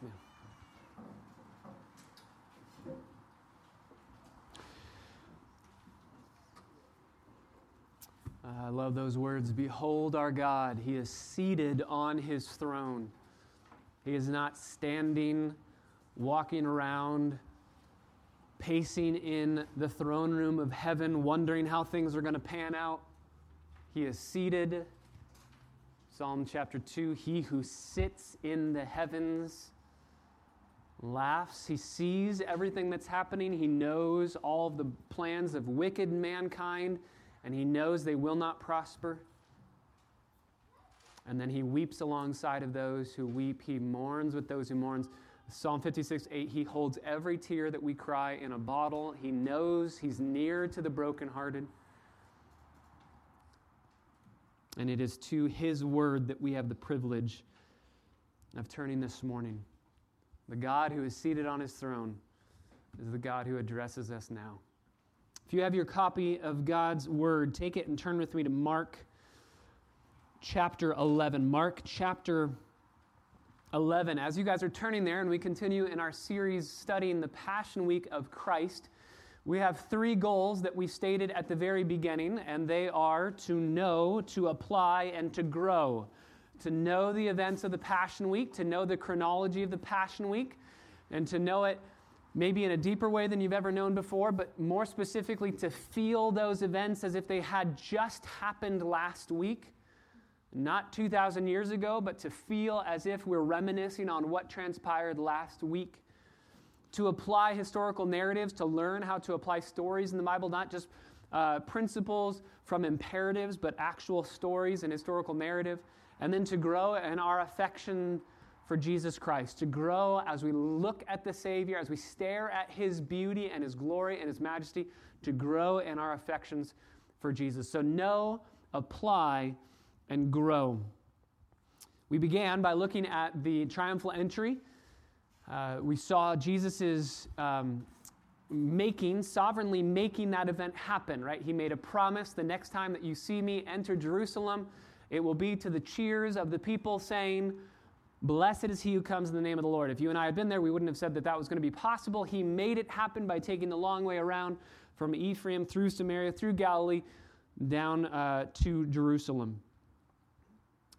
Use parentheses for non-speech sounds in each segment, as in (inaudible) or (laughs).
Thanks. I love those words. Behold our God. He is seated on his throne. He is not standing, walking around, pacing in the throne room of heaven, wondering how things are going to pan out. He is seated. Psalm chapter 2 He who sits in the heavens laughs. He sees everything that's happening. He knows all of the plans of wicked mankind and he knows they will not prosper. And then he weeps alongside of those who weep. He mourns with those who mourns. Psalm 56, 8, he holds every tear that we cry in a bottle. He knows he's near to the brokenhearted. And it is to his word that we have the privilege of turning this morning. The God who is seated on his throne is the God who addresses us now. If you have your copy of God's Word, take it and turn with me to Mark chapter 11. Mark chapter 11. As you guys are turning there, and we continue in our series studying the Passion Week of Christ, we have three goals that we stated at the very beginning, and they are to know, to apply, and to grow. To know the events of the Passion Week, to know the chronology of the Passion Week, and to know it maybe in a deeper way than you've ever known before, but more specifically to feel those events as if they had just happened last week, not 2,000 years ago, but to feel as if we're reminiscing on what transpired last week. To apply historical narratives, to learn how to apply stories in the Bible, not just uh, principles from imperatives, but actual stories and historical narrative. And then to grow in our affection for Jesus Christ, to grow as we look at the Savior, as we stare at His beauty and His glory and His majesty, to grow in our affections for Jesus. So, know, apply, and grow. We began by looking at the triumphal entry. Uh, we saw Jesus' um, making, sovereignly making that event happen, right? He made a promise the next time that you see me enter Jerusalem, it will be to the cheers of the people saying, Blessed is he who comes in the name of the Lord. If you and I had been there, we wouldn't have said that that was going to be possible. He made it happen by taking the long way around from Ephraim through Samaria, through Galilee, down uh, to Jerusalem.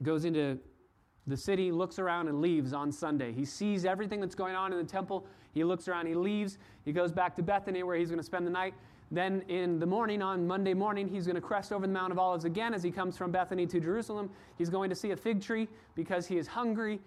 Goes into the city, looks around, and leaves on Sunday. He sees everything that's going on in the temple. He looks around, he leaves. He goes back to Bethany where he's going to spend the night. Then in the morning, on Monday morning, he's going to crest over the Mount of Olives again as he comes from Bethany to Jerusalem. He's going to see a fig tree because he is hungry.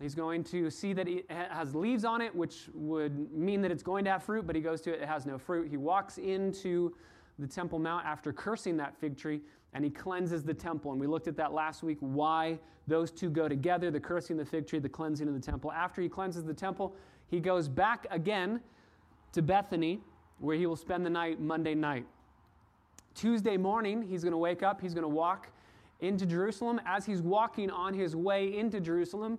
He's going to see that it has leaves on it, which would mean that it's going to have fruit, but he goes to it, it has no fruit. He walks into the Temple Mount after cursing that fig tree, and he cleanses the temple. And we looked at that last week, why those two go together the cursing of the fig tree, the cleansing of the temple. After he cleanses the temple, he goes back again to Bethany where he will spend the night Monday night. Tuesday morning, he's going to wake up, he's going to walk into Jerusalem. As he's walking on his way into Jerusalem,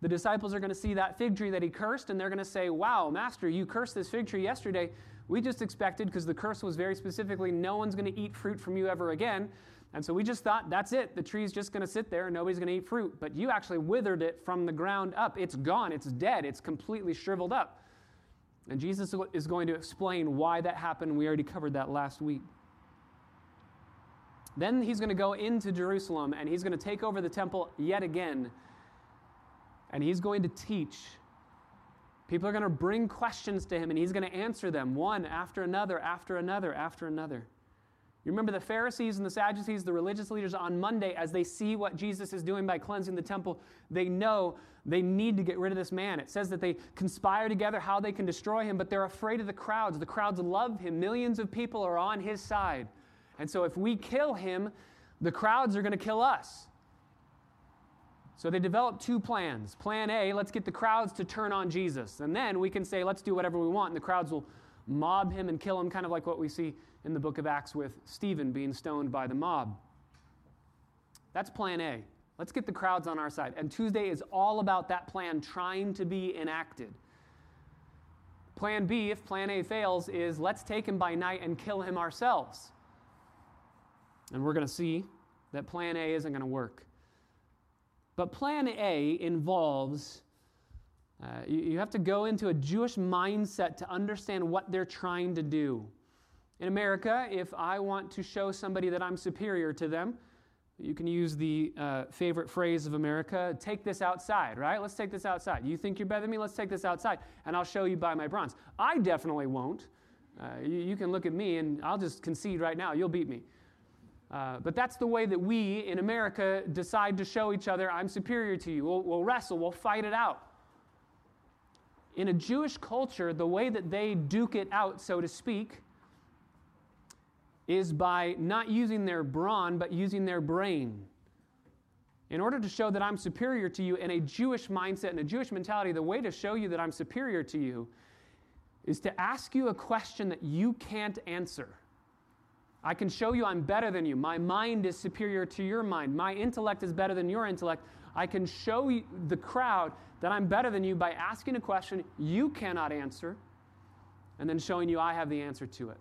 the disciples are going to see that fig tree that he cursed, and they're going to say, Wow, Master, you cursed this fig tree yesterday. We just expected, because the curse was very specifically, no one's going to eat fruit from you ever again. And so we just thought, that's it. The tree's just going to sit there and nobody's going to eat fruit. But you actually withered it from the ground up. It's gone. It's dead. It's completely shriveled up. And Jesus is going to explain why that happened. We already covered that last week. Then he's going to go into Jerusalem and he's going to take over the temple yet again. And he's going to teach. People are going to bring questions to him and he's going to answer them one after another, after another, after another. You remember the Pharisees and the Sadducees, the religious leaders on Monday, as they see what Jesus is doing by cleansing the temple, they know they need to get rid of this man. It says that they conspire together how they can destroy him, but they're afraid of the crowds. The crowds love him. Millions of people are on his side. And so if we kill him, the crowds are going to kill us. So they develop two plans. Plan A, let's get the crowds to turn on Jesus. And then we can say, let's do whatever we want, and the crowds will mob him and kill him, kind of like what we see in the book of Acts with Stephen being stoned by the mob. That's plan A. Let's get the crowds on our side. And Tuesday is all about that plan trying to be enacted. Plan B, if plan A fails, is let's take him by night and kill him ourselves. And we're going to see that plan A isn't going to work. But plan A involves Uh, you, you have to go into a Jewish mindset to understand what they're trying to do. In America, if I want to show somebody that I'm superior to them, you can use the uh, favorite phrase of America take this outside, right? Let's take this outside. You think you're better than me? Let's take this outside, and I'll show you by my bronze. I definitely won't. Uh, you, you, can look at me, and I'll just concede right now you'll beat me. Uh, but that's the way that we in America decide to show each other I'm superior to you. We'll, we'll wrestle, we'll fight it out. In a Jewish culture, the way that they duke it out, so to speak, is by not using their brawn, but using their brain. In order to show that I'm superior to you in a Jewish mindset and a Jewish mentality, the way to show you that I'm superior to you is to ask you a question that you can't answer. I can show you I'm better than you. My mind is superior to your mind. My intellect is better than your intellect. I can show the crowd that I'm better than you by asking a question you cannot answer and then showing you I have the answer to it.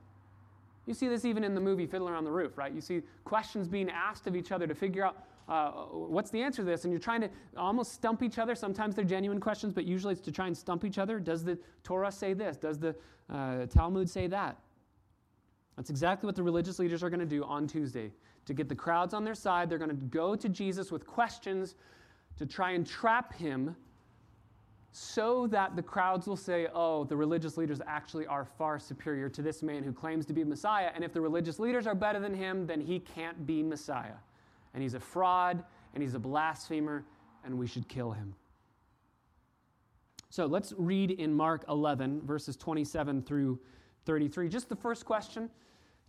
You see this even in the movie Fiddler on the Roof, right? You see questions being asked of each other to figure out uh, what's the answer to this, and you're trying to almost stump each other. Sometimes they're genuine questions, but usually it's to try and stump each other. Does the Torah say this? Does the uh, Talmud say that? That's exactly what the religious leaders are going to do on Tuesday. To get the crowds on their side, they're going to go to Jesus with questions to try and trap him so that the crowds will say, oh, the religious leaders actually are far superior to this man who claims to be Messiah. And if the religious leaders are better than him, then he can't be Messiah. And he's a fraud, and he's a blasphemer, and we should kill him. So let's read in Mark 11, verses 27 through 33. Just the first question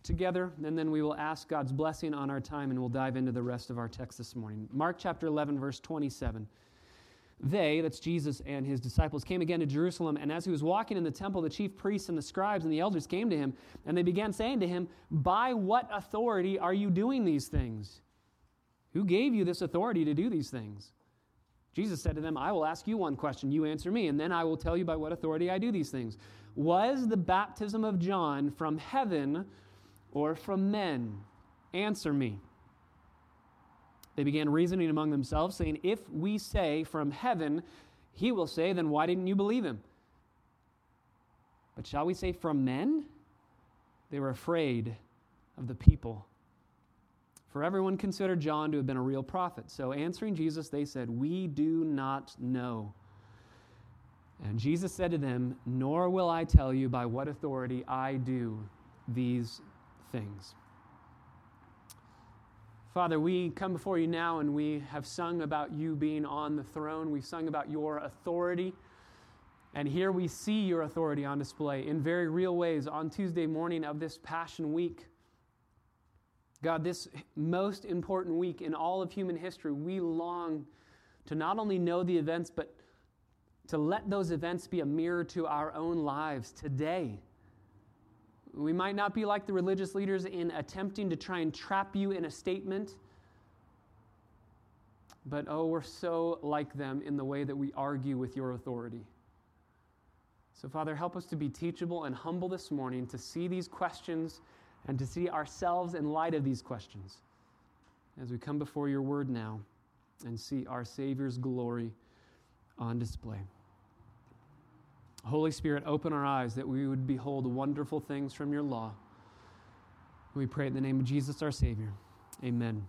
together, and then we will ask God's blessing on our time, and we'll dive into the rest of our text this morning. Mark chapter 11, verse 27. They, that's Jesus and his disciples, came again to Jerusalem, and as he was walking in the temple, the chief priests and the scribes and the elders came to him, and they began saying to him, By what authority are you doing these things? Who gave you this authority to do these things? Jesus said to them, I will ask you one question, you answer me, and then I will tell you by what authority I do these things. Was the baptism of John from heaven or from men? Answer me. They began reasoning among themselves, saying, If we say from heaven, he will say, Then why didn't you believe him? But shall we say from men? They were afraid of the people. For everyone considered John to have been a real prophet. So answering Jesus, they said, We do not know. And Jesus said to them, Nor will I tell you by what authority I do these things. Father, we come before you now and we have sung about you being on the throne. We've sung about your authority. And here we see your authority on display in very real ways on Tuesday morning of this Passion Week. God, this most important week in all of human history, we long to not only know the events, but to let those events be a mirror to our own lives today. We might not be like the religious leaders in attempting to try and trap you in a statement, but oh, we're so like them in the way that we argue with your authority. So, Father, help us to be teachable and humble this morning to see these questions and to see ourselves in light of these questions as we come before your word now and see our Savior's glory on display. Holy Spirit, open our eyes that we would behold wonderful things from your law. We pray in the name of Jesus, our Savior. Amen.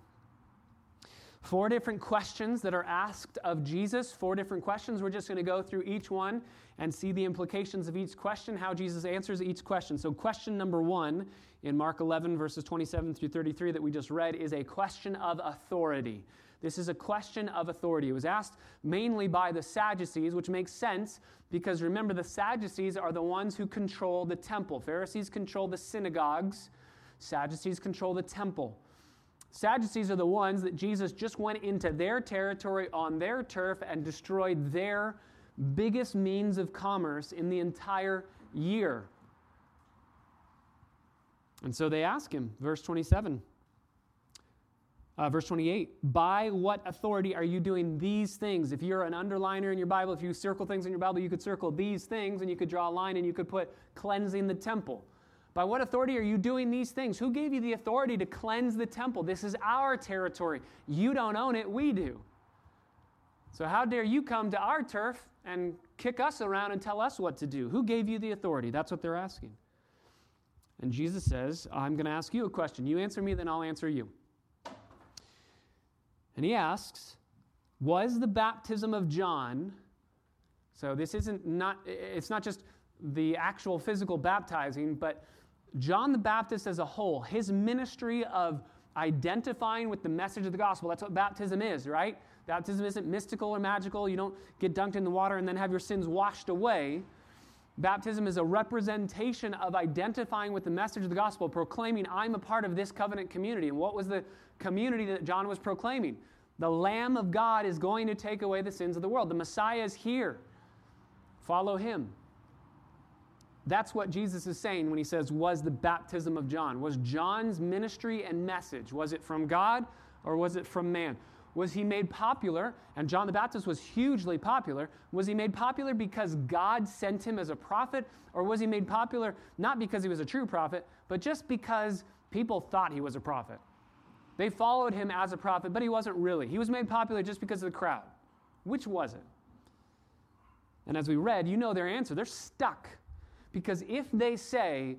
Four different questions that are asked of Jesus. Four different questions. We're just going to go through each one and see the implications of each question, how Jesus answers each question. So, question number one in Mark 11, verses 27 through 33, that we just read, is a question of authority. This is a question of authority. It was asked mainly by the Sadducees, which makes sense because remember, the Sadducees are the ones who control the temple. Pharisees control the synagogues, Sadducees control the temple. Sadducees are the ones that Jesus just went into their territory on their turf and destroyed their biggest means of commerce in the entire year. And so they ask him, verse 27. Uh, verse 28 By what authority are you doing these things? If you're an underliner in your Bible, if you circle things in your Bible, you could circle these things and you could draw a line and you could put cleansing the temple. By what authority are you doing these things? Who gave you the authority to cleanse the temple? This is our territory. You don't own it, we do. So, how dare you come to our turf and kick us around and tell us what to do? Who gave you the authority? That's what they're asking. And Jesus says, I'm going to ask you a question. You answer me, then I'll answer you. And he asks, Was the baptism of John, so this isn't not, it's not just the actual physical baptizing, but John the Baptist as a whole, his ministry of identifying with the message of the gospel, that's what baptism is, right? Baptism isn't mystical or magical. You don't get dunked in the water and then have your sins washed away. Baptism is a representation of identifying with the message of the gospel, proclaiming, I'm a part of this covenant community. And what was the community that John was proclaiming? The Lamb of God is going to take away the sins of the world. The Messiah is here. Follow him. That's what Jesus is saying when he says, Was the baptism of John? Was John's ministry and message, was it from God or was it from man? Was he made popular? And John the Baptist was hugely popular. Was he made popular because God sent him as a prophet? Or was he made popular not because he was a true prophet, but just because people thought he was a prophet? They followed him as a prophet, but he wasn't really. He was made popular just because of the crowd. Which was it? And as we read, you know their answer. They're stuck. Because if they say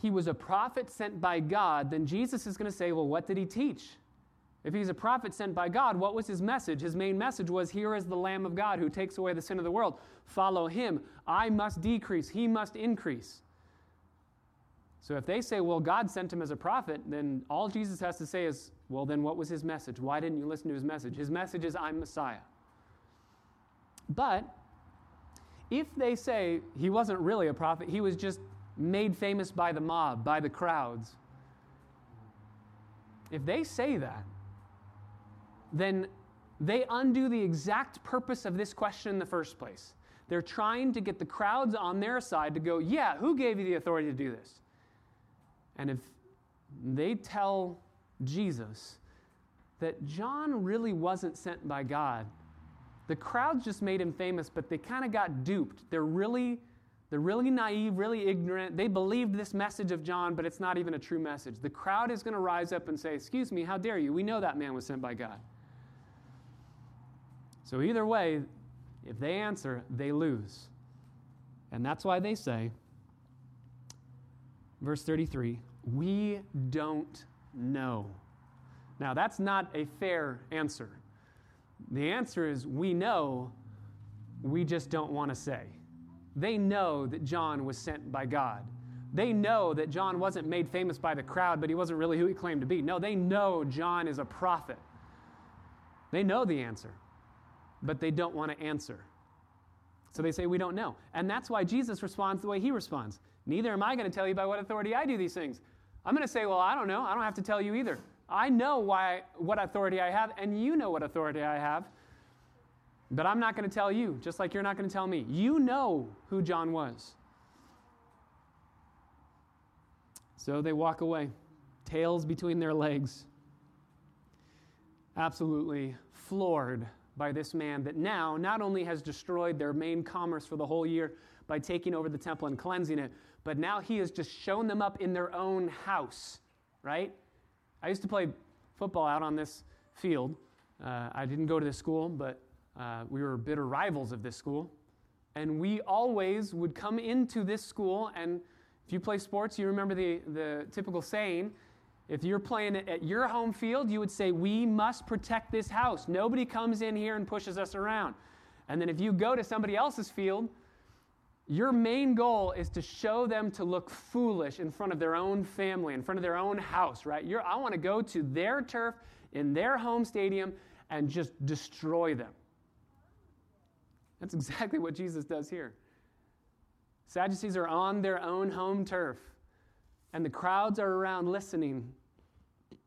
he was a prophet sent by God, then Jesus is going to say, well, what did he teach? If he's a prophet sent by God, what was his message? His main message was, Here is the Lamb of God who takes away the sin of the world. Follow him. I must decrease, he must increase. So if they say, Well, God sent him as a prophet, then all Jesus has to say is, Well, then what was his message? Why didn't you listen to his message? His message is, I'm Messiah. But if they say he wasn't really a prophet, he was just made famous by the mob, by the crowds, if they say that, then they undo the exact purpose of this question in the first place. They're trying to get the crowds on their side to go, Yeah, who gave you the authority to do this? And if they tell Jesus that John really wasn't sent by God, the crowds just made him famous, but they kind of got duped. They're really, they're really naive, really ignorant. They believed this message of John, but it's not even a true message. The crowd is going to rise up and say, Excuse me, how dare you? We know that man was sent by God. So, either way, if they answer, they lose. And that's why they say, verse 33, we don't know. Now, that's not a fair answer. The answer is we know, we just don't want to say. They know that John was sent by God. They know that John wasn't made famous by the crowd, but he wasn't really who he claimed to be. No, they know John is a prophet. They know the answer but they don't want to answer. So they say, We don't know. And that's why Jesus responds the way he responds. Neither am I going to tell you by what authority I do these things. I'm going to say, Well, I don't know. I don't have to tell you either. I know why, what authority I have, and you know what authority I have. But I'm not going to tell you, just like you're not going to tell me. You know who John was. So they walk away, tails between their legs, absolutely floored by this man that now not only has destroyed their main commerce for the whole year by taking over the temple and cleansing it, but now he has just shown them up in their own house, right? I used to play football out on this field. Uh, I didn't go to this school, but uh, we were bitter rivals of this school. And we always would come into this school, and if you play sports, you remember the, the typical saying if you're playing at your home field, you would say, We must protect this house. Nobody comes in here and pushes us around. And then if you go to somebody else's field, your main goal is to show them to look foolish in front of their own family, in front of their own house, right? You're, I want to go to their turf in their home stadium and just destroy them. That's exactly what Jesus does here. Sadducees are on their own home turf, and the crowds are around listening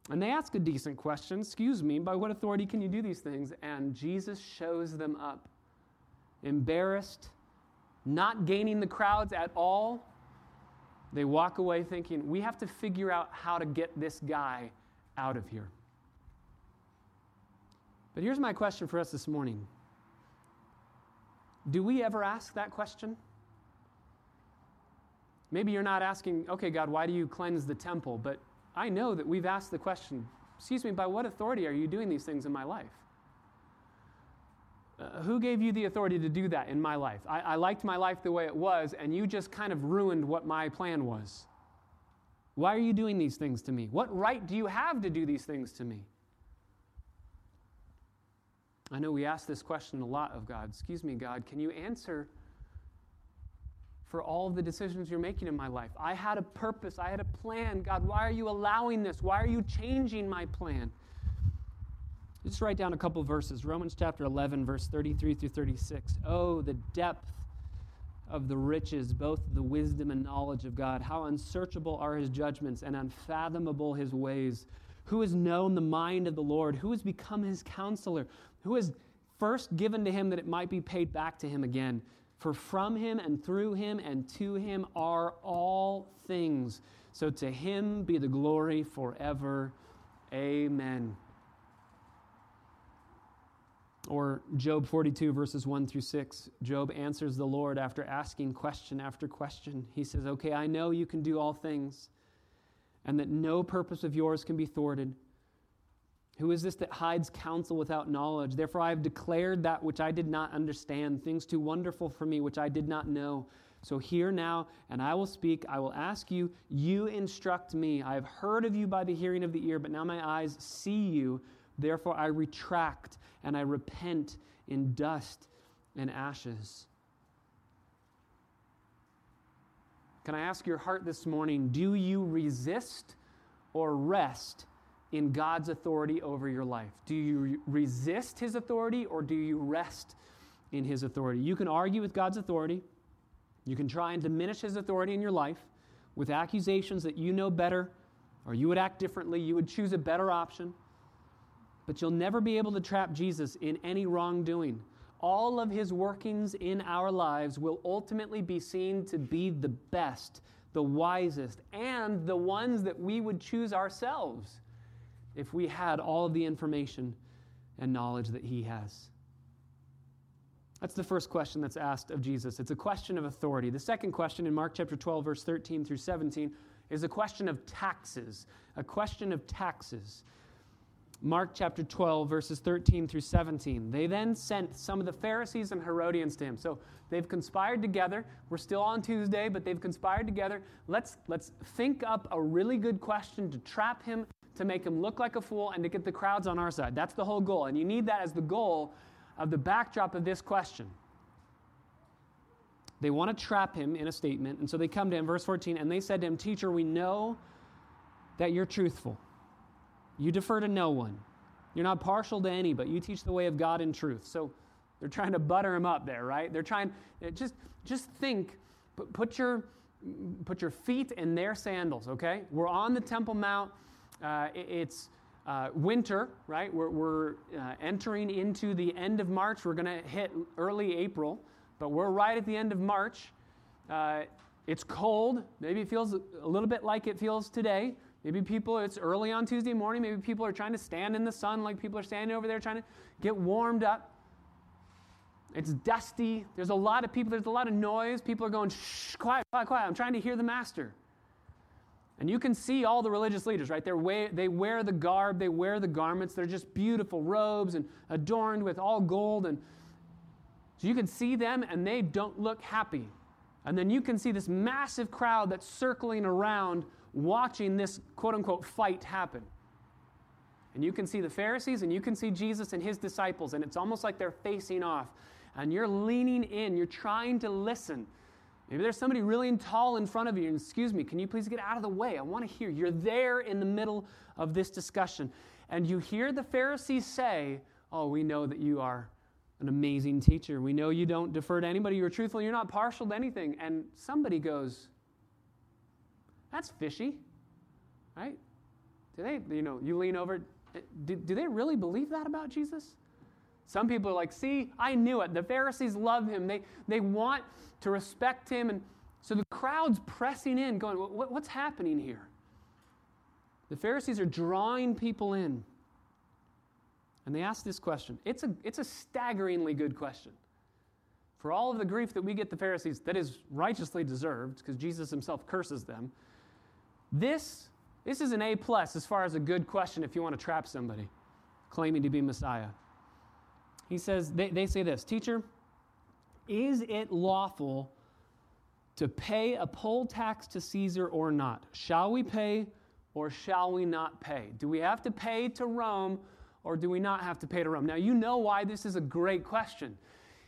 and they ask a decent question Excuse me, by what authority can you do these things? And Jesus shows them up. Embarrassed, not gaining the crowds at all, they walk away thinking, We have to figure out how to get this guy out of here. But here's my question for us this morning Do we ever ask that question? Maybe you're not asking, okay, God, why do you cleanse the temple? But I know that we've asked the question excuse me, by what authority are you doing these things in my life? Uh, who gave you the authority to do that in my life? I, I liked my life the way it was, and you just kind of ruined what my plan was. Why are you doing these things to me? What right do you have to do these things to me? I know we ask this question a lot of God. Excuse me, God, can you answer for all the decisions you're making in my life? I had a purpose, I had a plan. God, why are you allowing this? Why are you changing my plan? Just write down a couple verses. Romans chapter 11, verse 33 through 36. Oh, the depth of the riches, both the wisdom and knowledge of God. How unsearchable are his judgments and unfathomable his ways. Who has known the mind of the Lord? Who has become his counselor? Who has first given to him that it might be paid back to him again? For from him and through him and to him are all things. So to him be the glory forever. Amen. Or Job 42, verses 1 through 6. Job answers the Lord after asking question after question. He says, Okay, I know you can do all things, and that no purpose of yours can be thwarted. Who is this that hides counsel without knowledge? Therefore, I have declared that which I did not understand, things too wonderful for me, which I did not know. So hear now, and I will speak. I will ask you, you instruct me. I have heard of you by the hearing of the ear, but now my eyes see you. Therefore, I retract and I repent in dust and ashes. Can I ask your heart this morning do you resist or rest in God's authority over your life? Do you resist His authority or do you rest in His authority? You can argue with God's authority, you can try and diminish His authority in your life with accusations that you know better or you would act differently, you would choose a better option. But you'll never be able to trap Jesus in any wrongdoing. All of his workings in our lives will ultimately be seen to be the best, the wisest, and the ones that we would choose ourselves if we had all of the information and knowledge that he has? That's the first question that's asked of Jesus. It's a question of authority. The second question in Mark chapter 12, verse 13 through 17, is a question of taxes. A question of taxes. Mark chapter 12, verses 13 through 17. They then sent some of the Pharisees and Herodians to him. So they've conspired together. We're still on Tuesday, but they've conspired together. Let's, let's think up a really good question to trap him to make him look like a fool and to get the crowds on our side. That's the whole goal. And you need that as the goal of the backdrop of this question. They want to trap him in a statement. And so they come to him, verse 14, and they said to him, Teacher, we know that you're truthful. You defer to no one. You're not partial to any, but you teach the way of God in truth. So they're trying to butter him up there, right? They're trying, uh, just, just think, put your, put your feet in their sandals, okay? We're on the Temple Mount. Uh, it's uh, winter, right? We're, we're uh, entering into the end of March. We're going to hit early April, but we're right at the end of March. Uh, it's cold. Maybe it feels a little bit like it feels today. Maybe people, it's early on Tuesday morning. Maybe people are trying to stand in the sun like people are standing over there trying to get warmed up. It's dusty. There's a lot of people. There's a lot of noise. People are going, shh, quiet, quiet, quiet. I'm trying to hear the master. And you can see all the religious leaders, right? They're they wear the garb, they wear the garments. They're just beautiful robes and adorned with all gold. And so you can see them and they don't look happy. And then you can see this massive crowd that's circling around watching this quote unquote fight happen. And you can see the Pharisees and you can see Jesus and his disciples, and it's almost like they're facing off. And you're leaning in, you're trying to listen. Maybe there's somebody really tall in front of you, and excuse me, can you please get out of the way? I want to hear. You're there in the middle of this discussion. And you hear the Pharisees say, Oh, we know that you are an amazing teacher. We know you don't defer to anybody. You're truthful. You're not partial to anything. And somebody goes, That's fishy, right? Do they, you know, you lean over, eh, do, do they really believe that about Jesus? Some people are like, see, I knew it. The Pharisees love him. They, they want to respect him. And so the crowd's pressing in, going, what, What's happening here? The Pharisees are drawing people in. And they ask this question. It's a, it's a staggeringly good question. For all of the grief that we get the Pharisees, that is righteously deserved, because Jesus himself curses them, this, this is an A plus as far as a good question if you want to trap somebody claiming to be Messiah. He says, they, they say this Teacher, is it lawful to pay a poll tax to Caesar or not? Shall we pay or shall we not pay? Do we have to pay to Rome or do we not have to pay to Rome? Now, you know why this is a great question.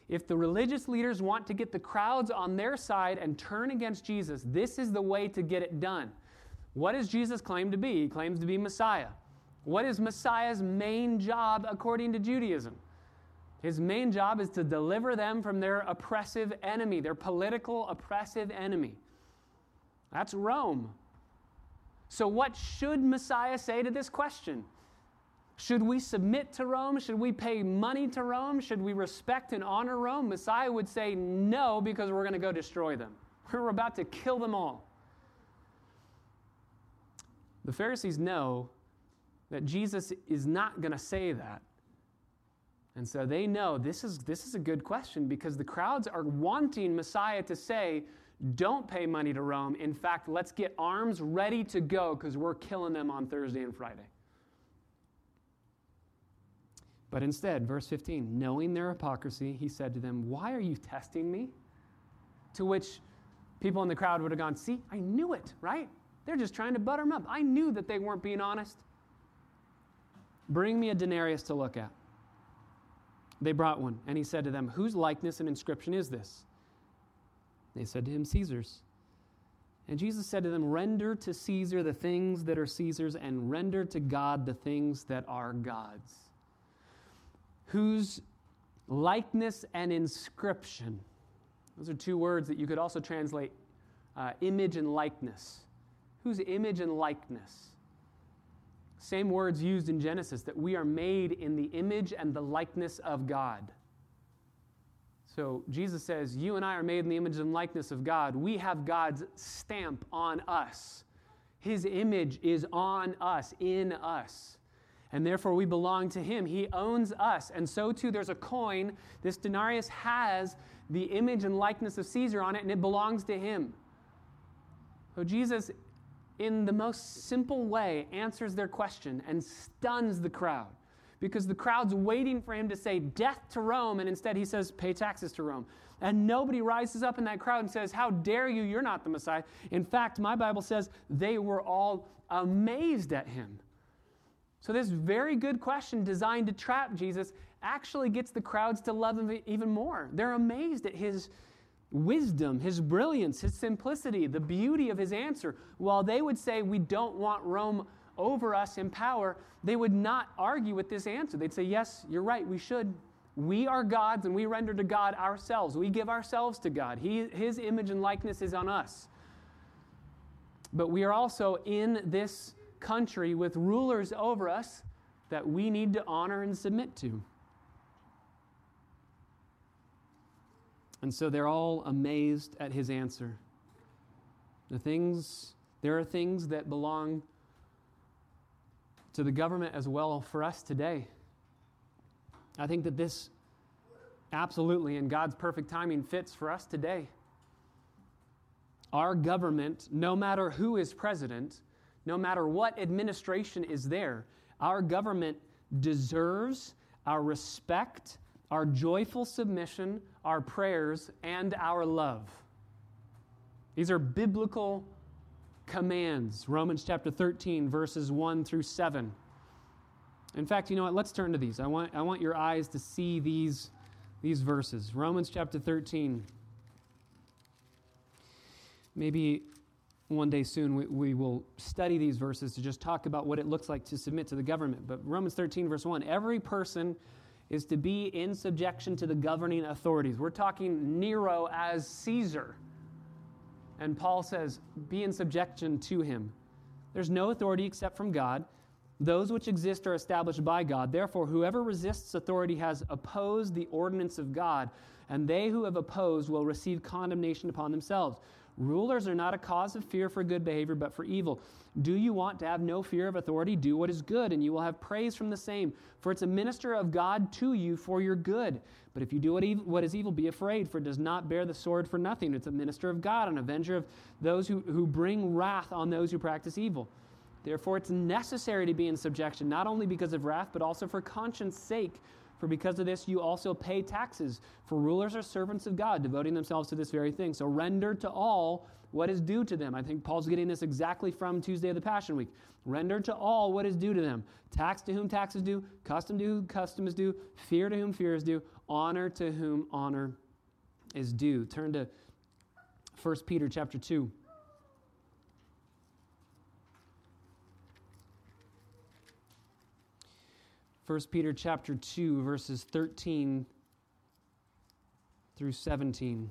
If the religious leaders want to get the crowds on their side and turn against Jesus, this is the way to get it done. What does Jesus claim to be? He claims to be Messiah. What is Messiah's main job according to Judaism? His main job is to deliver them from their oppressive enemy, their political oppressive enemy. That's Rome. So, what should Messiah say to this question? Should we submit to Rome? Should we pay money to Rome? Should we respect and honor Rome? Messiah would say no because we're going to go destroy them. We're about to kill them all. The Pharisees know that Jesus is not going to say that. And so they know this is, this is a good question because the crowds are wanting Messiah to say, don't pay money to Rome. In fact, let's get arms ready to go because we're killing them on Thursday and Friday. But instead, verse 15, knowing their hypocrisy, he said to them, Why are you testing me? To which people in the crowd would have gone, See, I knew it, right? They're just trying to butter him up. I knew that they weren't being honest. Bring me a denarius to look at. They brought one, and he said to them, Whose likeness and inscription is this? They said to him, Caesar's. And Jesus said to them, Render to Caesar the things that are Caesar's, and render to God the things that are God's. Whose likeness and inscription, those are two words that you could also translate uh, image and likeness. Whose image and likeness? Same words used in Genesis that we are made in the image and the likeness of God. So Jesus says, You and I are made in the image and likeness of God. We have God's stamp on us. His image is on us, in us. And therefore we belong to Him. He owns us. And so too, there's a coin. This denarius has the image and likeness of Caesar on it, and it belongs to Him. So Jesus in the most simple way, answers their question and stuns the crowd. Because the crowd's waiting for him to say death to Rome, and instead he says, pay taxes to Rome. And nobody rises up in that crowd and says, How dare you? You're not the Messiah. In fact, my Bible says they were all amazed at him. So, this very good question designed to trap Jesus actually gets the crowds to love him even more. They're amazed at his wisdom, his brilliance, his simplicity, the beauty of his answer. While they would say, We don't want Rome over us in power, they would not argue with this answer. They'd say, Yes, you're right, we should. We are God's and we render to God ourselves. We give ourselves to God. He, his image and likeness is on us. But we are also in this country with rulers over us that we need to honor and submit to. And so they're all amazed at his answer. The things, there are things that belong to the government as well for us today. I think that this absolutely, in God's perfect timing, fits for us today. Our government, no matter who is president, no matter what administration is there, our government deserves our respect, our joyful submission, our prayers, and our love. These are biblical commands. Romans chapter 13, verses 1 through 7. In fact, you know what? Let's turn to these. I want, I want your eyes to see these, these verses. Romans chapter 13. Maybe one day soon we, we will study these verses to just talk about what it looks like to submit to the government. But Romans 13, verse 1 every person is to be in subjection to the governing authorities. We're talking Nero as Caesar. And Paul says, be in subjection to him. There's no authority except from God. Those which exist are established by God. Therefore, whoever resists authority has opposed the ordinance of God, and they who have opposed will receive condemnation upon themselves. Rulers are not a cause of fear for good behavior, but for evil. Do you want to have no fear of authority? Do what is good, and you will have praise from the same. For it's a minister of God to you for your good. But if you do what, evil, what is evil, be afraid, for it does not bear the sword for nothing. It's a minister of God, an avenger of those who, who bring wrath on those who practice evil. Therefore, it's necessary to be in subjection, not only because of wrath, but also for conscience sake. For because of this, you also pay taxes. For rulers are servants of God, devoting themselves to this very thing. So render to all what is due to them. I think Paul's getting this exactly from Tuesday of the Passion Week. Render to all what is due to them. Tax to whom tax is due, custom to whom custom is due, fear to whom fear is due, honor to whom honor is due. Turn to 1 Peter chapter 2. 1 Peter chapter 2 verses 13 through 17.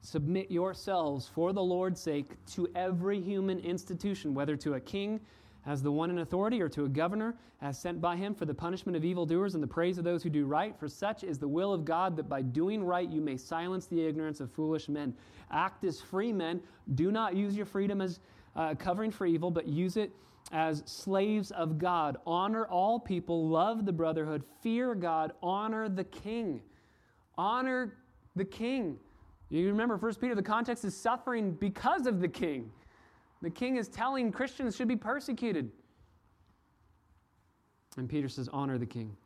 Submit yourselves for the Lord's sake to every human institution, whether to a king as the one in authority or to a governor as sent by him for the punishment of evildoers and the praise of those who do right. For such is the will of God that by doing right you may silence the ignorance of foolish men. Act as free men. Do not use your freedom as uh, covering for evil, but use it as slaves of God. Honor all people, love the brotherhood, fear God, honor the king. Honor the king. You remember, First Peter, the context is suffering because of the king. The king is telling Christians should be persecuted. And Peter says, honor the king.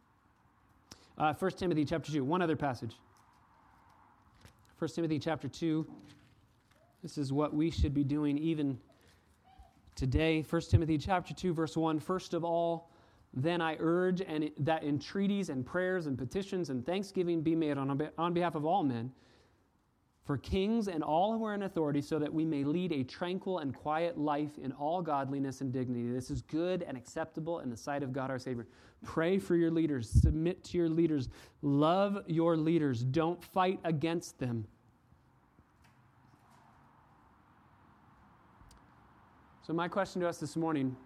Uh, 1 Timothy chapter 2, one other passage. 1 Timothy chapter 2. This is what we should be doing even today 1 timothy chapter 2 verse 1 first of all then i urge and that entreaties and prayers and petitions and thanksgiving be made on, on behalf of all men for kings and all who are in authority so that we may lead a tranquil and quiet life in all godliness and dignity. This is good and acceptable in the sight of god our savior. Pray for your leaders. Submit to your leaders. Love your leaders. Don't fight against them So, my question to us this morning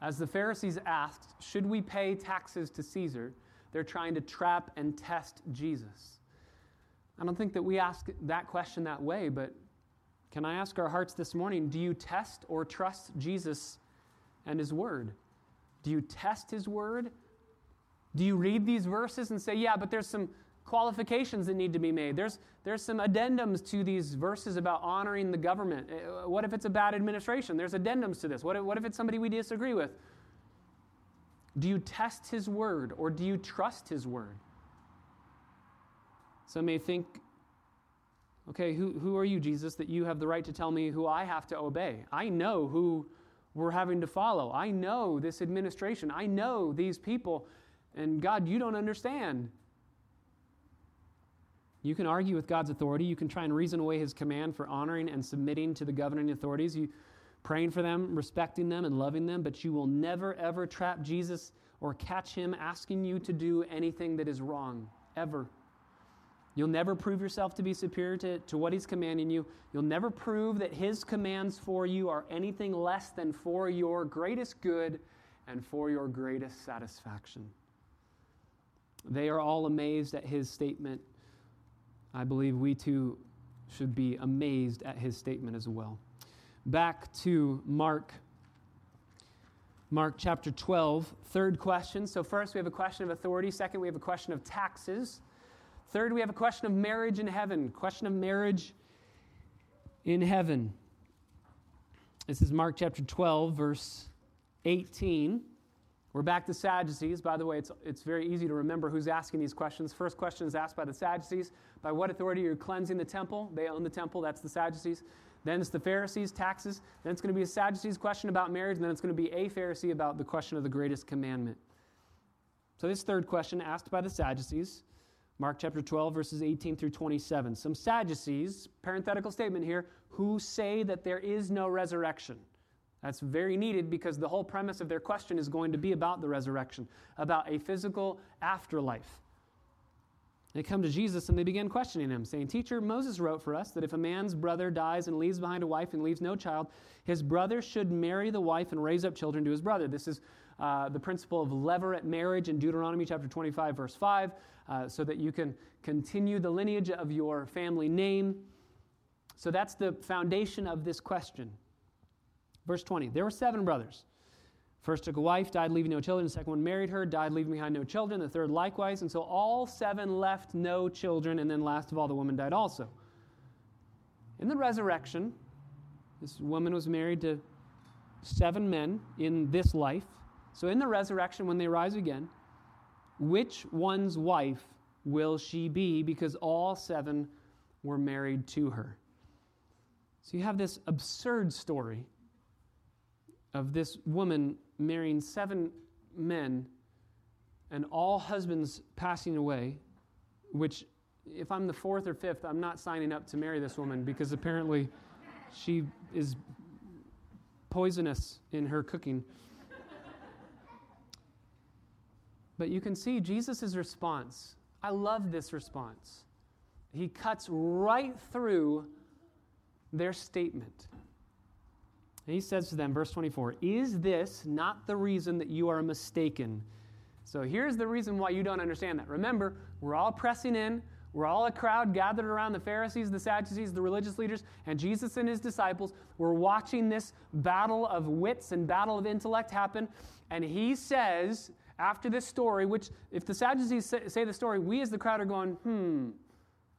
as the Pharisees asked, Should we pay taxes to Caesar? They're trying to trap and test Jesus. I don't think that we ask that question that way, but can I ask our hearts this morning do you test or trust Jesus and His Word? Do you test His Word? Do you read these verses and say, yeah, but there's some qualifications that need to be made. There's, there's some addendums to these verses about honoring the government. Uh, what if it's a bad administration? There's addendums to this. What if, what if it's somebody we disagree with? Do you test his word or do you trust his word? Some may think, okay, who, who are you, Jesus, that you have the right to tell me who I have to obey? I know who we're having to follow. I know this administration. I know these people. And God, you don't understand. You can argue with God's authority. You can try and reason away his command for honoring and submitting to the governing authorities. You praying for them, respecting them, and loving them, but you will never, ever trap Jesus or catch him asking you to do anything that is wrong, ever. You'll never prove yourself to be superior to, to what he's commanding you. You'll never prove that his commands for you are anything less than for your greatest good and for your greatest satisfaction. They are all amazed at his statement I believe we too should be amazed at his statement as well. Back to Mark. Mark chapter 12, third question. So, first we have a question of authority. Second, we have a question of taxes. Third, we have a question of marriage in heaven. Question of marriage in heaven. This is Mark chapter 12, verse 18. We're back to Sadducees. By the way, it's, it's very easy to remember who's asking these questions. First question is asked by the Sadducees By what authority are you cleansing the temple? They own the temple, that's the Sadducees. Then it's the Pharisees, taxes. Then it's going to be a Sadducees question about marriage. And then it's going to be a Pharisee about the question of the greatest commandment. So, this third question asked by the Sadducees, Mark chapter 12, verses 18 through 27. Some Sadducees, parenthetical statement here, who say that there is no resurrection. That's very needed because the whole premise of their question is going to be about the resurrection, about a physical afterlife. They come to Jesus and they begin questioning him, saying, Teacher, Moses wrote for us that if a man's brother dies and leaves behind a wife and leaves no child, his brother should marry the wife and raise up children to his brother. This is uh, the principle of levirate marriage in Deuteronomy chapter 25, verse 5, uh, so that you can continue the lineage of your family name. So that's the foundation of this question. Verse 20 There were seven brothers. First took a wife, died leaving no children. The second one married her, died leaving behind no children. The third likewise. And so all seven left no children. And then last of all, the woman died also. In the resurrection, this woman was married to seven men in this life. So in the resurrection, when they rise again, which one's wife will she be? Because all seven were married to her. So you have this absurd story of this woman marrying seven men and all husbands passing away, which, if I'm the fourth or fifth, I'm not signing up to marry this woman because apparently she is poisonous in her cooking. but you can see Jesus' response. I love this response. He cuts right through their statement. And he says to them, verse 24, Is this not the reason that you are mistaken? So here's the reason why you don't understand that. Remember, we're all pressing in. We're all a crowd gathered around the Pharisees, the Sadducees, the religious leaders, and Jesus and his disciples. We're watching this battle of wits and battle of intellect happen. And he says, after this story, which, if the Sadducees say the story, we as the crowd are going, hmm,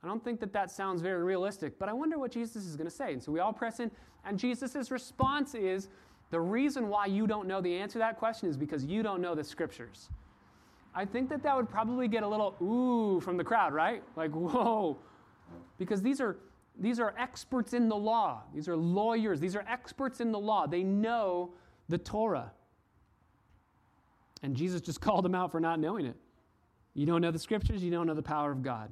I don't think that that sounds very realistic, but I wonder what Jesus is going to say. And so we all press in, and Jesus' response is the reason why you don't know the answer to that question is because you don't know the scriptures. I think that that would probably get a little ooh from the crowd, right? Like, whoa. Because these are these are experts in the law. These are lawyers. These are experts in the law. They know the Torah. And Jesus just (laughs) called them out for not knowing it. You don't know the scriptures, you don't know the power of God.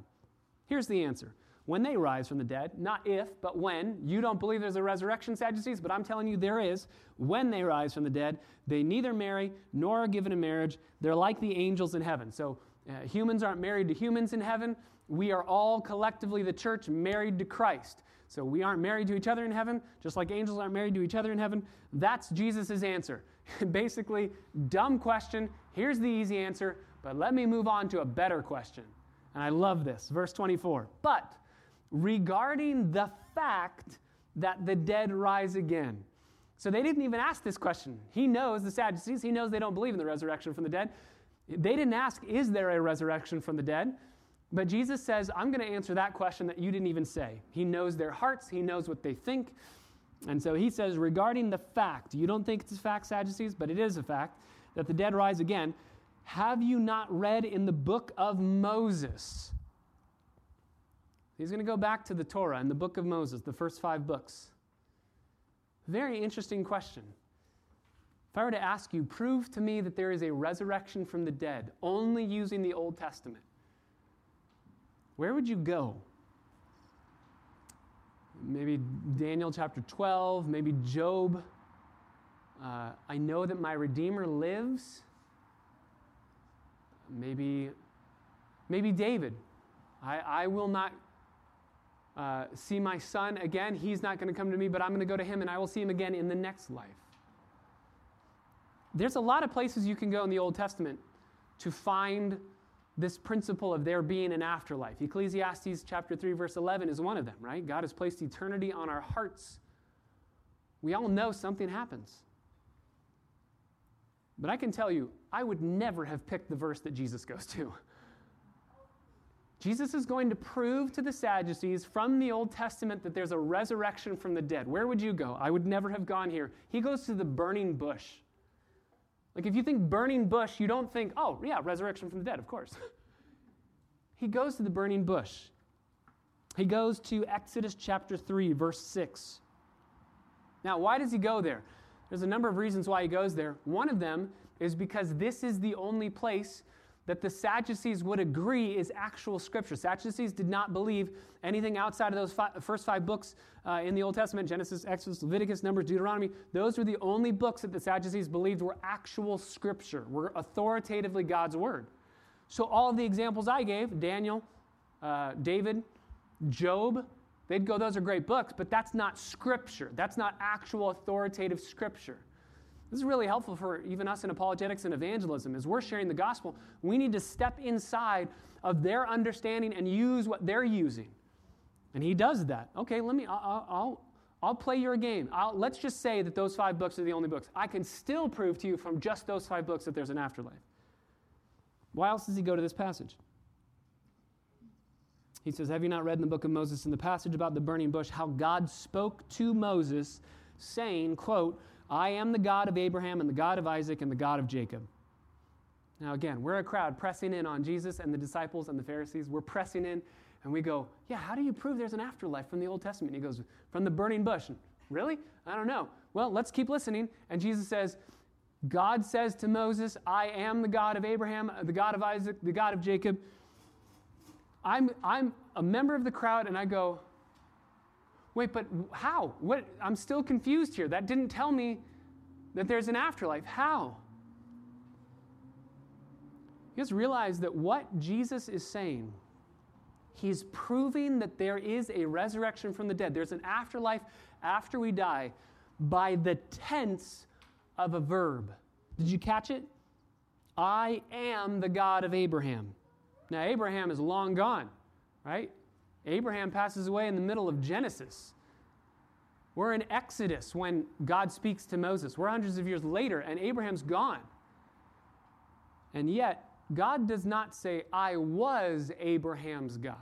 Here's the answer. When they rise from the dead, not if, but when, you don't believe there's a resurrection, Sadducees, but I'm telling you there is. When they rise from the dead, they neither marry nor are given in marriage. They're like the angels in heaven. So uh, humans aren't married to humans in heaven. We are all collectively, the church, married to Christ. So we aren't married to each other in heaven, just like angels aren't married to each other in heaven. That's Jesus' answer. (laughs) Basically, dumb question. Here's the easy answer, but let me move on to a better question. And I love this. Verse 24. But regarding the fact that the dead rise again. So they didn't even ask this question. He knows the Sadducees, he knows they don't believe in the resurrection from the dead. They didn't ask, Is there a resurrection from the dead? But Jesus says, I'm going to answer that question that you didn't even say. He knows their hearts, he knows what they think. And so he says, regarding the fact, you don't think it's a fact, Sadducees, but it is a fact, that the dead rise again. Have you not read in the book of Moses? He's going to go back to the Torah and the book of Moses, the first five books. Very interesting question. If I were to ask you, prove to me that there is a resurrection from the dead only using the Old Testament, where would you go? Maybe Daniel chapter 12, maybe Job. Uh, I know that my Redeemer lives maybe, maybe David. I, I will not uh, see my son again. He's not going to come to me, but I'm going to go to him and I will see him again in the next life. There's a lot of places you can go in the Old Testament to find this principle of there being an afterlife. Ecclesiastes chapter 3 verse 11 is one of them, right? God has placed eternity on our hearts. We all know something happens. But I can tell you, I would never have picked the verse that Jesus goes to. Jesus is going to prove to the Sadducees from the Old Testament that there's a resurrection from the dead. Where would you go? I would never have gone here. He goes to the burning bush. Like, if you think burning bush, you don't think, oh, yeah, resurrection from the dead, of course. (laughs) he goes to the burning bush. He goes to Exodus chapter 3, verse 6. Now, why does he go there? There's a number of reasons why he goes there. One of them is because this is the only place that the Sadducees would agree is actual scripture. Sadducees did not believe anything outside of those five, first five books uh, in the Old Testament Genesis, Exodus, Leviticus, Numbers, Deuteronomy. Those were the only books that the Sadducees believed were actual scripture, were authoritatively God's word. So all of the examples I gave Daniel, uh, David, Job, They'd go, those are great books, but that's not scripture. That's not actual authoritative scripture. This is really helpful for even us in apologetics and evangelism. As we're sharing the gospel, we need to step inside of their understanding and use what they're using. And he does that. Okay, let me, I'll, I'll, I'll play your game. I'll, let's just say that those five books are the only books. I can still prove to you from just those five books that there's an afterlife. Why else does he go to this passage? He says, Have you not read in the book of Moses in the passage about the burning bush how God spoke to Moses, saying, quote, I am the God of Abraham and the God of Isaac and the God of Jacob. Now, again, we're a crowd pressing in on Jesus and the disciples and the Pharisees. We're pressing in and we go, Yeah, how do you prove there's an afterlife from the Old Testament? And he goes, From the burning bush. Really? I don't know. Well, let's keep listening. And Jesus says, God says to Moses, I am the God of Abraham, uh, the God of Isaac, the God of Jacob. I'm, I'm a member of the crowd, and I go, Wait, but how? What? I'm still confused here. That didn't tell me that there's an afterlife. How? You guys realize that what Jesus is saying, he's proving that there is a resurrection from the dead. There's an afterlife after we die by the tense of a verb. Did you catch it? I am the God of Abraham. Now, Abraham is long gone, right? Abraham passes away in the middle of Genesis. We're in Exodus when God speaks to Moses. We're hundreds of years later, and Abraham's gone. And yet, God does not say, I was Abraham's God.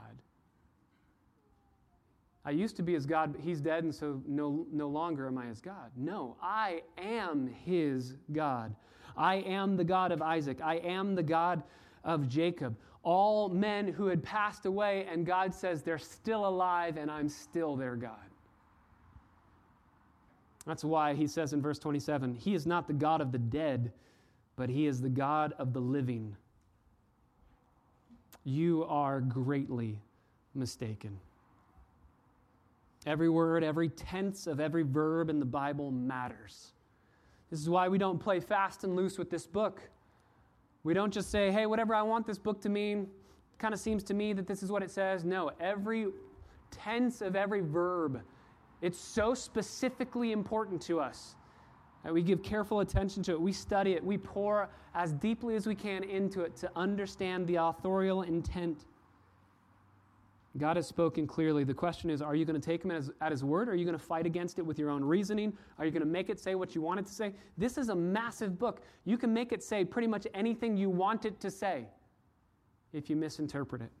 I used to be his God, but he's dead, and so no, no longer am I his God. No, I am his God. I am the God of Isaac. I am the God of Jacob all men who had passed away, and God says they're still alive and I'm still their God. That's why he says in verse 27 He is not the God of the dead, but He is the God of the living. You are greatly mistaken. Every word, every tense of every verb in the Bible matters. This is why we don't play fast and loose with this book. We don't just say, hey, whatever I want this book to mean, kind of seems to me that this is what it says. No, every tense of every verb, it's so specifically important to us that we give careful attention to it. We study it. We pour as deeply as we can into it to understand the authorial intent God has spoken clearly. The question is are you going to take him at his word? Or are you going to fight against it with your own reasoning? Are you going to make it say what you want it to say? This is a massive book. You can make it say pretty much anything you want it to say if you misinterpret it.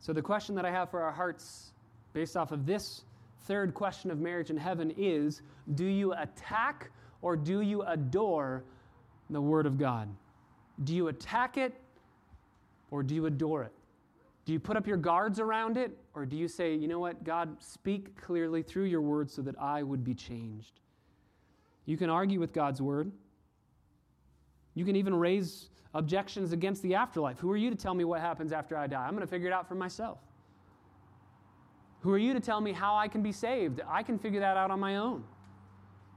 So, the question that I have for our hearts, based off of this third question of marriage in heaven, is do you attack or do you adore the Word of God? Do you attack it or do you adore it? Do you put up your guards around it? Or do you say, you know what, God, speak clearly through your word so that I would be changed? You can argue with God's word. You can even raise objections against the afterlife. Who are you to tell me what happens after I die? I'm going to figure it out for myself. Who are you to tell me how I can be saved? I can figure that out on my own.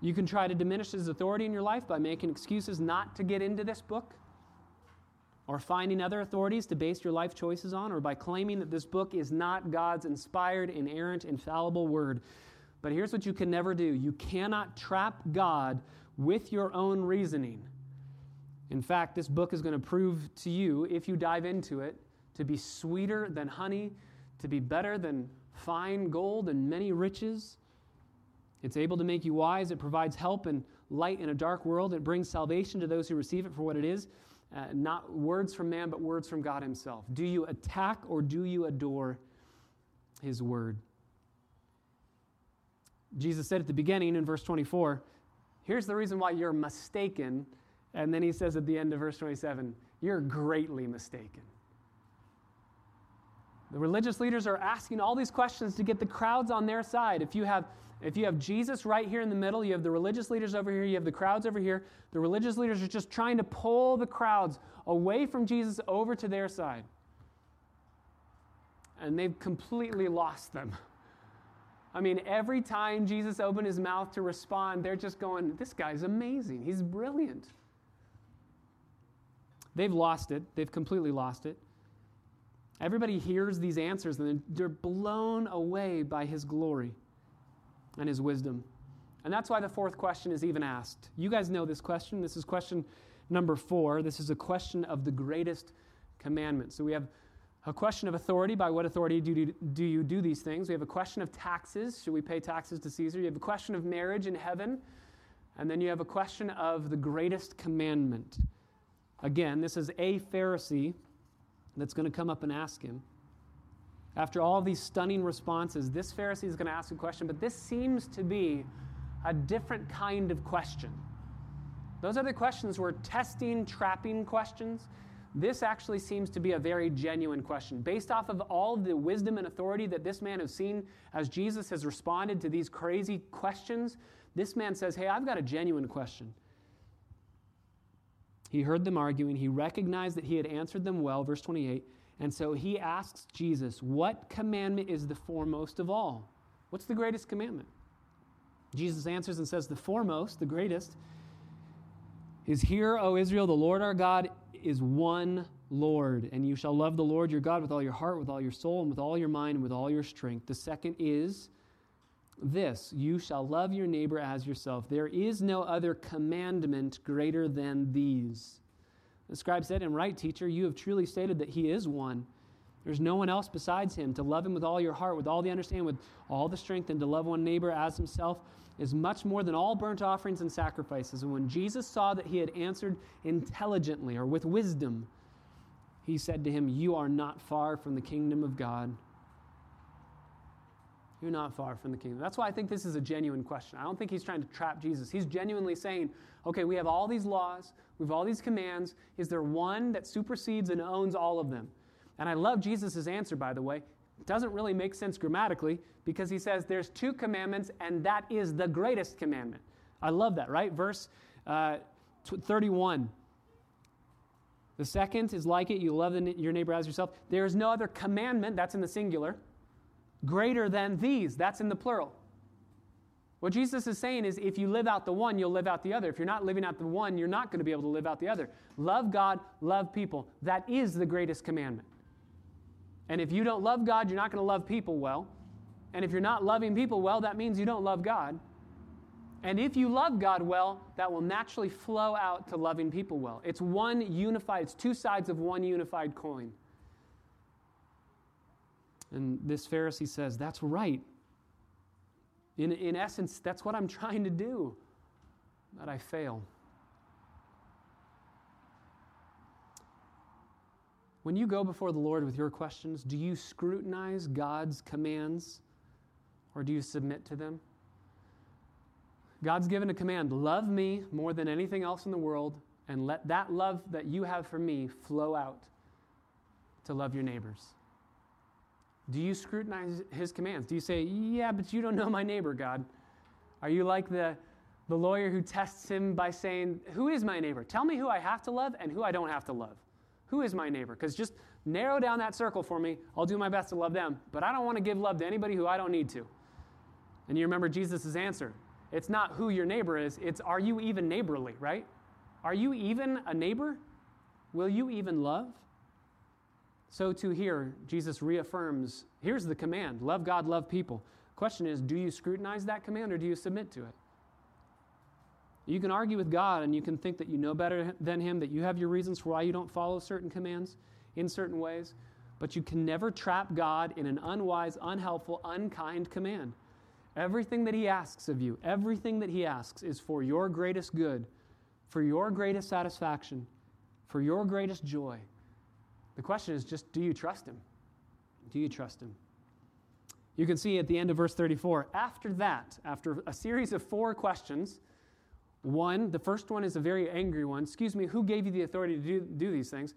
You can try to diminish his authority in your life by making excuses not to get into this book or finding other authorities to base your life choices on, or by claiming that this book is not God's inspired, inerrant, infallible word. But here's what you can never do you cannot trap God with your own reasoning. In fact, this book is going to prove to you, if you dive into it, to be sweeter than honey, to be better than fine gold and many riches. It's able to make you wise. It provides help and light in a dark world. It brings salvation to those who receive it for what it is. Uh, not words from man, but words from God Himself. Do you attack or do you adore His word? Jesus said at the beginning in verse 24, here's the reason why you're mistaken. And then He says at the end of verse 27, you're greatly mistaken. The religious leaders are asking all these questions to get the crowds on their side. If you have if you have Jesus right here in the middle, you have the religious leaders over here, you have the crowds over here. The religious leaders are just trying to pull the crowds away from Jesus over to their side. And they've completely lost them. I mean, every time Jesus opened his mouth to respond, they're just going, This guy's amazing. He's brilliant. They've lost it, they've completely lost it. Everybody hears these answers and they're blown away by his glory and his wisdom. And that's why the fourth question is even asked. You guys know this question. This is question number four. This is a question of the greatest commandment. So we have a question of authority. By what authority do you, do you do these things? We have a question of taxes. Should we pay taxes to Caesar? You have a question of marriage in heaven. And then you have a question of the greatest commandment. Again, this is a Pharisee that's going to come up and ask him. After all these stunning responses, this Pharisee is going to ask a question, but this seems to be a different kind of question. Those other questions were testing, trapping questions. This actually seems to be a very genuine question. Based off of all the wisdom and authority that this man has seen as Jesus has responded to these crazy questions, this man says, Hey, I've got a genuine question. He heard them arguing. He recognized that he had answered them well, verse 28. And so he asks Jesus, What commandment is the foremost of all? What's the greatest commandment? Jesus answers and says, The foremost, the greatest, is Hear, O Israel, the Lord our God is one Lord, and you shall love the Lord your God with all your heart, with all your soul, and with all your mind, and with all your strength. The second is this you shall love your neighbor as yourself. There is no other commandment greater than these. The scribe said, And right, teacher, you have truly stated that he is one. There's no one else besides him. To love him with all your heart, with all the understanding, with all the strength, and to love one neighbor as himself is much more than all burnt offerings and sacrifices. And when Jesus saw that he had answered intelligently or with wisdom, he said to him, You are not far from the kingdom of God. You're not far from the kingdom. That's why I think this is a genuine question. I don't think he's trying to trap Jesus. He's genuinely saying, okay, we have all these laws, we have all these commands. Is there one that supersedes and owns all of them? And I love Jesus' answer, by the way. It doesn't really make sense grammatically because he says there's two commandments, and that is the greatest commandment. I love that, right? Verse uh, 31. The second is like it you love your neighbor as yourself. There is no other commandment, that's in the singular greater than these. That's in the plural. What Jesus is saying is if you live out the one, you'll live out the other. If you're not living out the one, you're not going to be able to live out the other. Love God, love people. That is the greatest commandment. And if you don't love God, you're not going to love people well. And if you're not loving people well, that means you don't love God. And if you love God well, that will naturally flow out to loving people well. It's one unified, it's two sides of one unified coin. And this Pharisee says, That's right. In, in essence, that's what I'm (laughs) trying to do, but I fail. When you go before the Lord with your questions, do you scrutinize God's commands or do you submit to them? God's given a command love me more than anything else in the world, and let that love that you have for me flow out to love your neighbors. Do you scrutinize his commands? Do you say, Yeah, but you don't know my neighbor, God? Are you like the, the lawyer who tests him by saying, Who is my neighbor? Tell me who I have to love and who I don't have to love. Who is my neighbor? Because just narrow down that circle for me. I'll do my best to love them, but I don't want to give love to anybody who I don't need to. And you remember Jesus' answer. It's not who your neighbor is, it's are you even neighborly, right? Are you even a neighbor? Will you even love? So, to here, Jesus reaffirms here's the command love God, love people. Question is, do you scrutinize that command or do you submit to it? You can argue with God and you can think that you know better than Him, that you have your reasons for why you don't follow certain commands in certain ways, but you can never trap God in an unwise, unhelpful, unkind command. Everything that He asks of you, everything that He asks is for your greatest good, for your greatest satisfaction, for your greatest joy. The question is just do you trust him? Do you trust him? You can see at the end of verse 34, after that, after a series of four questions, one, the first one is a very angry one. Excuse me, who gave you the authority to do, do these things?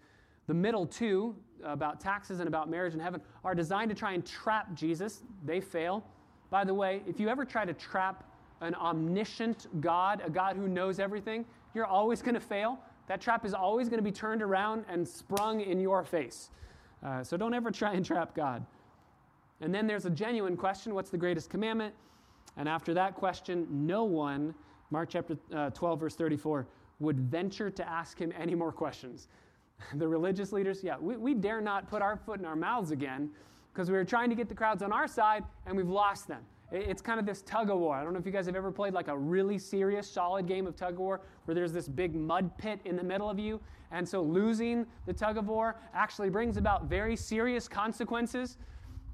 The middle two, about taxes and about marriage and heaven, are designed to try and trap Jesus. They fail. By the way, if you ever try to trap an omniscient God, a God who knows everything, you're always going to fail that trap is always going to be turned around and sprung in your face. Uh, so don't ever try and trap God. And then there's a genuine question what's the greatest commandment? And after that question, no one, Mark chapter uh, 12, verse 34, would venture to ask him any more questions. (laughs) the religious leaders, yeah, we, we dare not put our foot in our mouths again because we were trying to get the crowds on our side and we've lost them. It's kind of this tug of war. I don't know if you guys have ever played like a really serious, solid game of tug of war where there's this big mud pit in the middle of you. And so losing the tug of war actually brings about very serious consequences.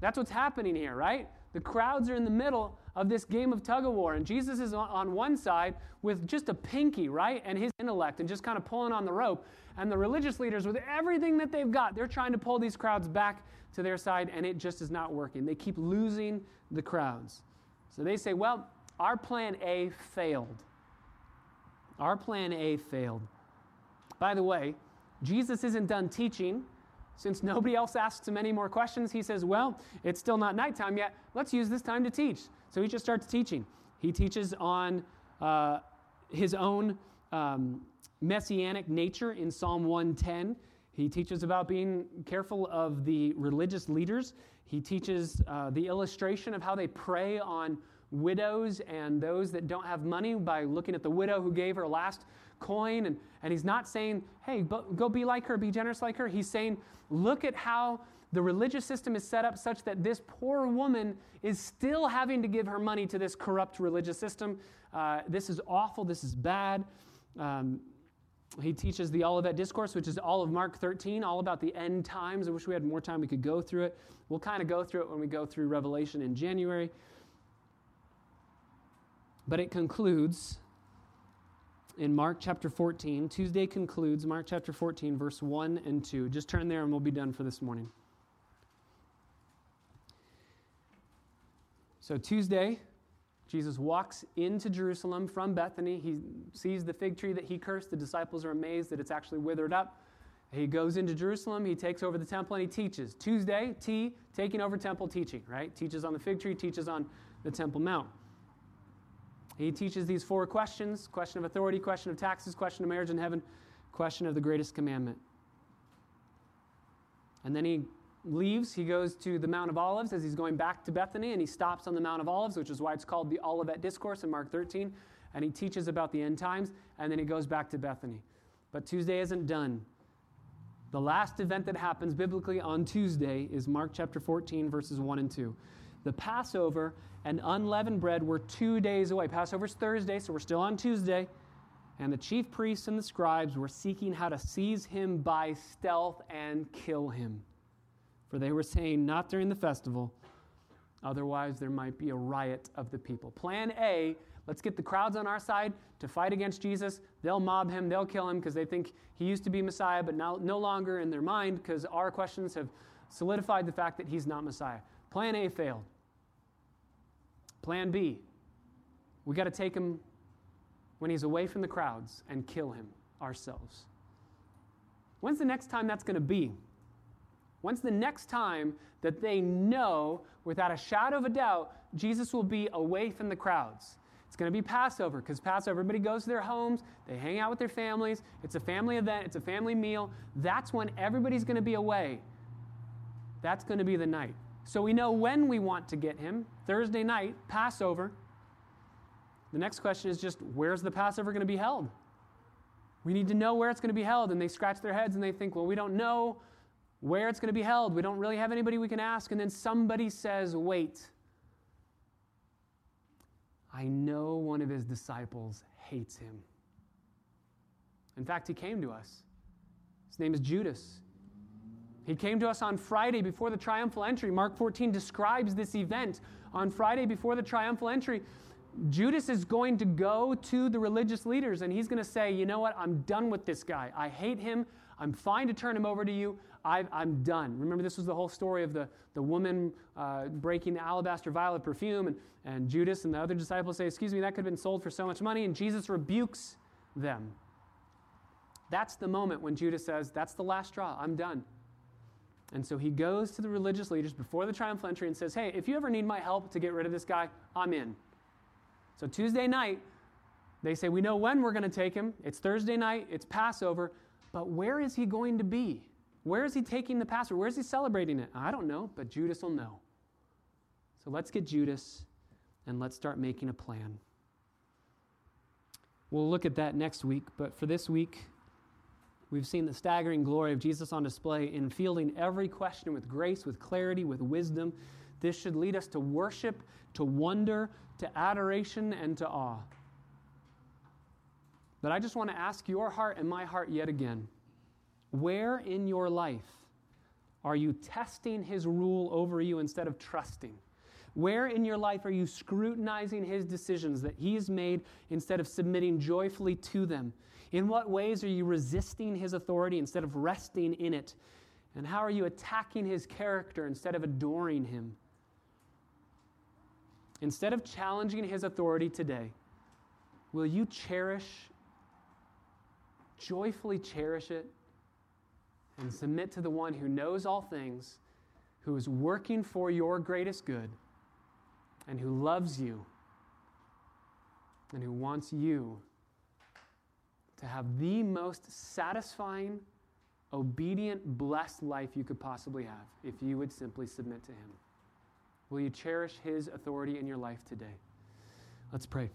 That's what's happening here, right? The crowds are in the middle of this game of tug of war, and Jesus is on one side with just a pinky, right? And his intellect, and just kind of pulling on the rope. And the religious leaders, with everything that they've got, they're trying to pull these crowds back to their side, and it just is not working. They keep losing the crowds. So they say, well, Our plan A failed. Our plan A failed. By the way, Jesus isn't done teaching. Since nobody else asks him any more questions, he says, Well, it's still not nighttime yet. Let's use this time to teach. So he just starts teaching. He teaches on uh, his own um, messianic nature in Psalm 110. He teaches about being careful of the religious leaders. He teaches uh, the illustration of how they prey on widows and those that don't have money by looking at the widow who gave her last coin. And, and he's not saying, hey, go be like her, be generous like her. He's saying, look at how the religious system is set up such that this poor woman is still having to give her money to this corrupt religious system. Uh, this is awful. This is bad. Um, he teaches the Olivet Discourse, which is all of Mark 13, all about the end times. I wish we had more time we could go through it. We'll kind of go through it when we go through Revelation in January. But it concludes in Mark chapter 14. Tuesday concludes Mark chapter 14, verse 1 and 2. Just turn there and we'll be done for this morning. So, Tuesday, Jesus walks into Jerusalem from Bethany. He sees the fig tree that he cursed. The disciples are amazed that it's actually withered up. He goes into Jerusalem. He takes over the temple and he teaches. Tuesday, T, taking over temple teaching, right? Teaches on the fig tree, teaches on the Temple Mount. He teaches these four questions question of authority, question of taxes, question of marriage in heaven, question of the greatest commandment. And then he leaves, he goes to the Mount of Olives as he's going back to Bethany, and he stops on the Mount of Olives, which is why it's called the Olivet Discourse in Mark 13. And he teaches about the end times, and then he goes back to Bethany. But Tuesday isn't done. The last event that happens biblically on Tuesday is Mark chapter 14, verses 1 and 2. The Passover and unleavened bread were two days away. Passover's Thursday, so we're still on Tuesday. And the chief priests and the scribes were seeking how to seize him by stealth and kill him. For they were saying, Not during the festival, otherwise there might be a riot of the people. Plan A let's get the crowds on our side to fight against Jesus. They'll mob him, they'll kill him because they think he used to be Messiah, but now no longer in their mind because our questions have solidified the fact that he's not Messiah. Plan A failed. Plan B, we got to take him when he's away from the crowds and kill him ourselves. When's the next time that's going to be? When's the next time that they know without a shadow of a doubt Jesus will be away from the crowds? It's going to be Passover because Passover, everybody goes to their homes, they hang out with their families. It's a family event, it's a family meal. That's when everybody's going to be away. That's going to be the night. So we know when we want to get him Thursday night, Passover. The next question is just where's the Passover going to be held? We need to know where it's going to be held. And they scratch their heads and they think, well, we don't know where it's going to be held. We don't really have anybody we can ask. And then somebody says, wait. I know one of his disciples hates him. In fact, he came to us. His name is Judas. He came to us on Friday before the triumphal entry. Mark 14 describes this event. On Friday before the triumphal entry, Judas is going to go to the religious leaders and he's going to say, You know what? I'm done with this guy. I hate him. I'm fine to turn him over to you. i am done. Remember, this was the whole story of the, the woman uh, breaking the alabaster vial of perfume, and, and Judas and the other disciples say, Excuse me, that could have been sold for so much money. And Jesus rebukes them. That's the moment when Judas says, That's the last straw. I'm done. And so he goes to the religious leaders before the triumphal entry and says, Hey, if you ever need my help to get rid of this guy, I'm in. So Tuesday night, they say, We know when we're going to take him. It's Thursday night, it's Passover, but where is he going to be? Where is he taking the Passover? Where is he celebrating it? I don't know, but Judas will know. So let's get Judas and let's start making a plan. We'll look at that next week, but for this week, We've seen the staggering glory of Jesus on display in fielding every question with grace, with clarity, with wisdom. This should lead us to worship, to wonder, to adoration, and to awe. But I just want to ask your heart and my heart yet again where in your life are you testing His rule over you instead of trusting? Where in your life are you scrutinizing His decisions that He has made instead of submitting joyfully to them? In what ways are you resisting his authority instead of resting in it? And how are you attacking his character instead of adoring him? instead of challenging his authority today, will you cherish, joyfully cherish it, and submit to the one who knows all things, who is working for your greatest good, and who loves you, and who wants you to have the most satisfying, obedient, blessed life you could possibly have if you would simply submit to Him. Will you cherish His authority in your life today? Let's pray.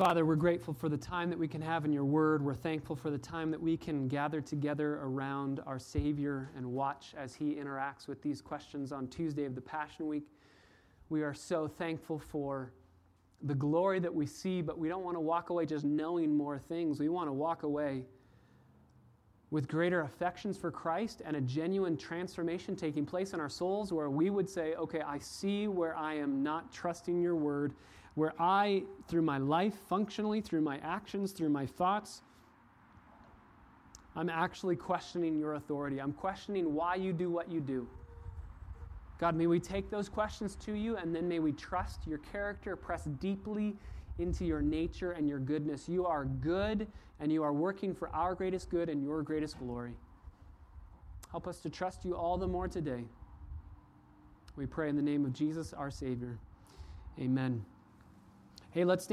Father, we're grateful for the time that we can have in your word. We're thankful for the time that we can gather together around our Savior and watch as he interacts with these questions on Tuesday of the Passion Week. We are so thankful for the glory that we see, but we don't want to walk away just knowing more things. We want to walk away with greater affections for Christ and a genuine transformation taking place in our souls where we would say, okay, I see where I am not trusting your word, where I, through my life, functionally, through my actions, through my thoughts, I'm actually questioning your authority. I'm questioning why you do what you do. God, may we take those questions to you and then may we trust your character, press deeply into your nature and your goodness. You are good and you are working for our greatest good and your greatest glory. Help us to trust you all the more today. We pray in the name of Jesus, our Savior. Amen. Hey, let's